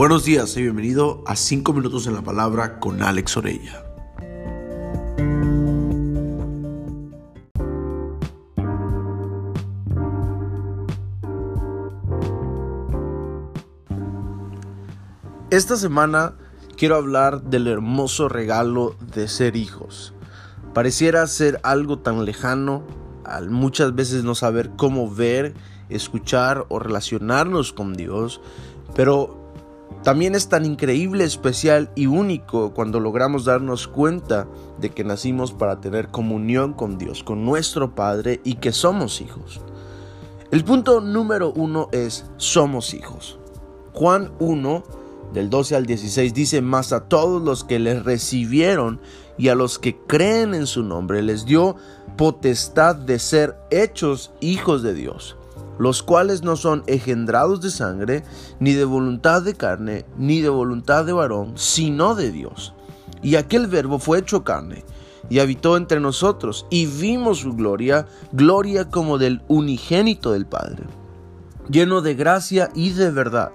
Buenos días y bienvenido a 5 minutos en la palabra con Alex Orella. Esta semana quiero hablar del hermoso regalo de ser hijos. Pareciera ser algo tan lejano, al muchas veces no saber cómo ver, escuchar o relacionarnos con Dios, pero también es tan increíble, especial y único cuando logramos darnos cuenta de que nacimos para tener comunión con Dios, con nuestro Padre y que somos hijos. El punto número uno es somos hijos. Juan 1, del 12 al 16 dice, más a todos los que les recibieron y a los que creen en su nombre les dio potestad de ser hechos hijos de Dios los cuales no son engendrados de sangre, ni de voluntad de carne, ni de voluntad de varón, sino de Dios. Y aquel verbo fue hecho carne, y habitó entre nosotros, y vimos su gloria, gloria como del unigénito del Padre, lleno de gracia y de verdad.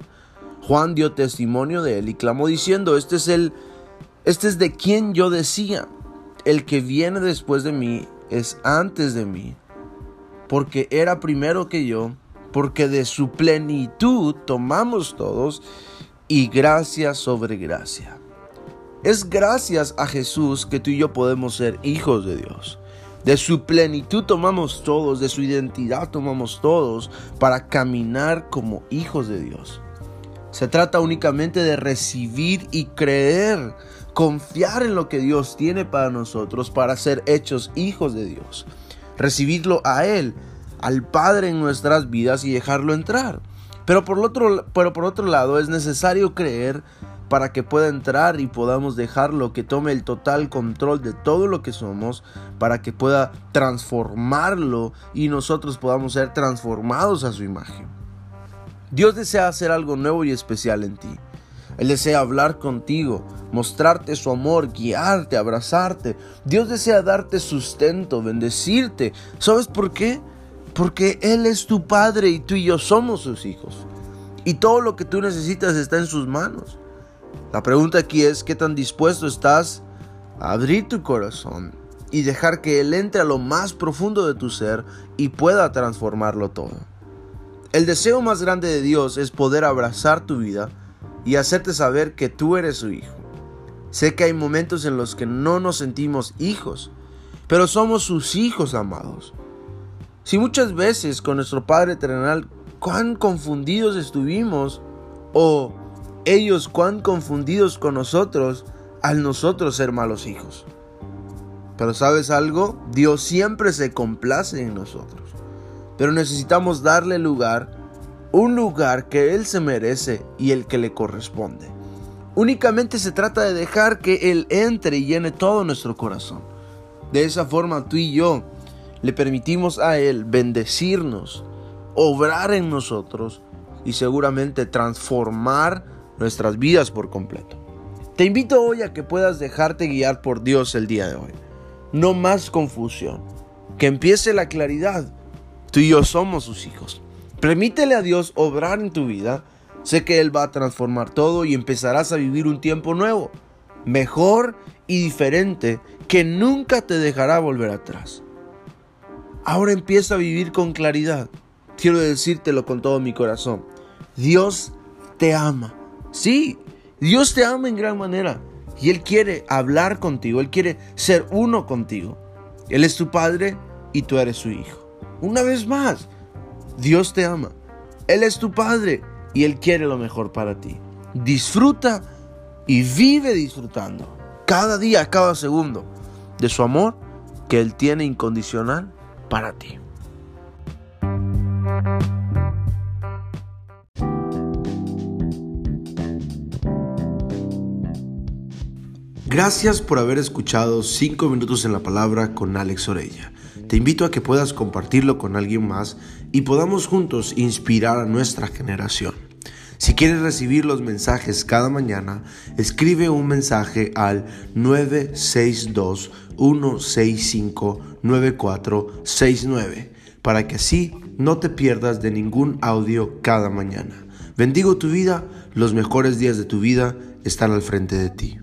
Juan dio testimonio de él y clamó diciendo, este es el, este es de quien yo decía, el que viene después de mí es antes de mí porque era primero que yo, porque de su plenitud tomamos todos y gracia sobre gracia. Es gracias a Jesús que tú y yo podemos ser hijos de Dios. De su plenitud tomamos todos, de su identidad tomamos todos para caminar como hijos de Dios. Se trata únicamente de recibir y creer, confiar en lo que Dios tiene para nosotros para ser hechos hijos de Dios recibirlo a Él, al Padre en nuestras vidas y dejarlo entrar. Pero por, otro, pero por otro lado es necesario creer para que pueda entrar y podamos dejarlo que tome el total control de todo lo que somos, para que pueda transformarlo y nosotros podamos ser transformados a su imagen. Dios desea hacer algo nuevo y especial en ti. Él desea hablar contigo, mostrarte su amor, guiarte, abrazarte. Dios desea darte sustento, bendecirte. ¿Sabes por qué? Porque Él es tu Padre y tú y yo somos sus hijos. Y todo lo que tú necesitas está en sus manos. La pregunta aquí es, ¿qué tan dispuesto estás a abrir tu corazón y dejar que Él entre a lo más profundo de tu ser y pueda transformarlo todo? El deseo más grande de Dios es poder abrazar tu vida y hacerte saber que tú eres su hijo. Sé que hay momentos en los que no nos sentimos hijos, pero somos sus hijos amados. Si muchas veces con nuestro Padre terrenal cuán confundidos estuvimos o ellos cuán confundidos con nosotros al nosotros ser malos hijos. Pero sabes algo, Dios siempre se complace en nosotros. Pero necesitamos darle lugar un lugar que Él se merece y el que le corresponde. Únicamente se trata de dejar que Él entre y llene todo nuestro corazón. De esa forma tú y yo le permitimos a Él bendecirnos, obrar en nosotros y seguramente transformar nuestras vidas por completo. Te invito hoy a que puedas dejarte guiar por Dios el día de hoy. No más confusión. Que empiece la claridad. Tú y yo somos sus hijos. Permítele a Dios obrar en tu vida. Sé que Él va a transformar todo y empezarás a vivir un tiempo nuevo, mejor y diferente que nunca te dejará volver atrás. Ahora empieza a vivir con claridad. Quiero decírtelo con todo mi corazón. Dios te ama. Sí, Dios te ama en gran manera. Y Él quiere hablar contigo. Él quiere ser uno contigo. Él es tu Padre y tú eres su Hijo. Una vez más, Dios te ama. Él es tu Padre y Él quiere lo mejor para ti. Disfruta y vive disfrutando cada día, cada segundo de su amor que Él tiene incondicional para ti. Gracias por haber escuchado 5 minutos en la palabra con Alex Orella. Te invito a que puedas compartirlo con alguien más y podamos juntos inspirar a nuestra generación. Si quieres recibir los mensajes cada mañana, escribe un mensaje al 962-165-9469 para que así no te pierdas de ningún audio cada mañana. Bendigo tu vida los mejores días de tu vida están al frente de ti.